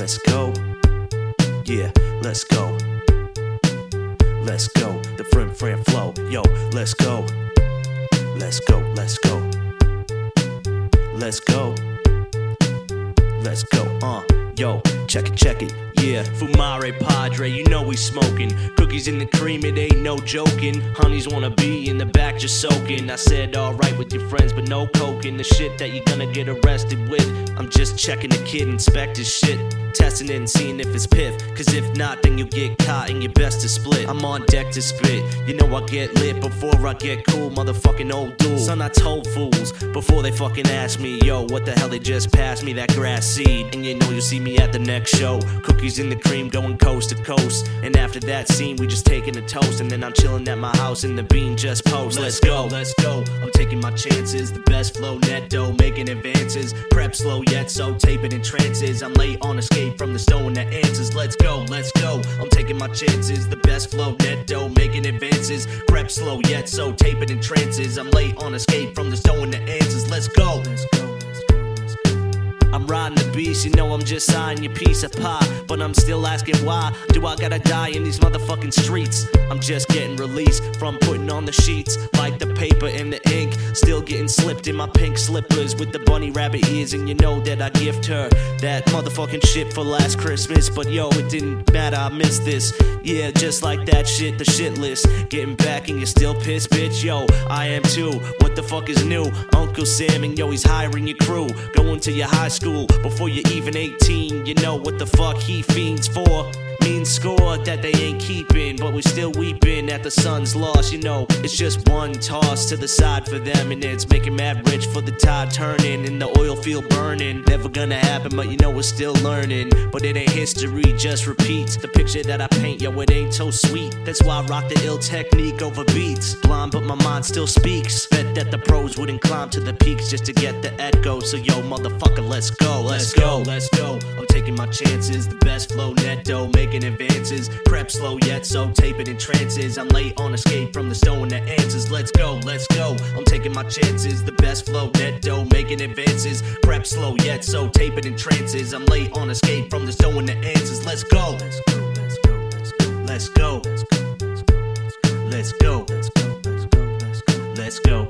let's go. Yeah, let's go. Let's go. The friend friend flow. Yo, let's go. Let's go, let's go. Let's go. Let's go. Uh, yo, check it, check it. Yeah, Fumare Padre, you know we smoking. Cookies in the cream, it ain't no joking. Honeys wanna be in the back just soaking. I said alright with your friends, but no coking. The shit that you gonna get arrested with. I'm just checking the kid, inspect his shit. Testing it and seeing if it's piff. Cause if not, then you get caught and you're best to split. I'm on deck to spit. You know I get lit before I get cool, motherfucking old dude. Son, I told fools before they fucking ask me, yo, what the hell they just passed me that grass seed. And you know you'll see me at the next show. Cookies in the cream going coast to coast. And after that scene, we just taking a toast. And then I'm chilling at my house and the bean just post. Let's go, let's go. I'm taking my chances. The best flow netto, making advances. Prep slow yet so taping in trances. I'm late on from the stone that answers. Let's go, let's go. I'm taking my chances. The best flow netto, making advances. Prep slow yet so taping in trances. I'm late on escape from the stone that answers. Let's go. Let's go. I'm riding the beast, you know I'm just signing your piece of pie. But I'm still asking why do I gotta die in these motherfucking streets? I'm just getting released from putting on the sheets, like the paper and the ink. Still getting slipped in my pink slippers with the bunny rabbit ears, and you know that I gift her that motherfucking shit for last Christmas. But yo, it didn't matter, I missed this. Yeah, just like that shit, the shit list. Getting back and you're still pissed, bitch. Yo, I am too. What the fuck is new? Uncle Sam and yo, he's hiring your crew. Going to your high school before you're even 18. You know what the fuck he fiends for. Mean score that they ain't keeping, but we still weeping at the sun's loss. You know, it's just one toss to the side for them, and it's making mad rich for the tide turning and the oil field burning. Never gonna happen, but you know we're still learning. But it ain't history, just repeats. The picture that I paint, yo, it ain't so sweet. That's why I rock the ill technique over beats. Blind, but my mind still speaks. Bet that the pros wouldn't climb to the peaks just to get the echo. So yo, motherfucker, let's go, let's go, let's go. I'm taking my chances, the best flow netto, making advances. Prep slow yet so taping in trances. I'm late on escape from the stone that answers. Let's go, let's go. I'm taking my chances, the best flow netto, making advances. Prep slow yet so taping in trances. I'm late on escape from the stone that answers. Let's go, let's go, let's go, let's go, let's go, let's go, let's go, let's go, let's go.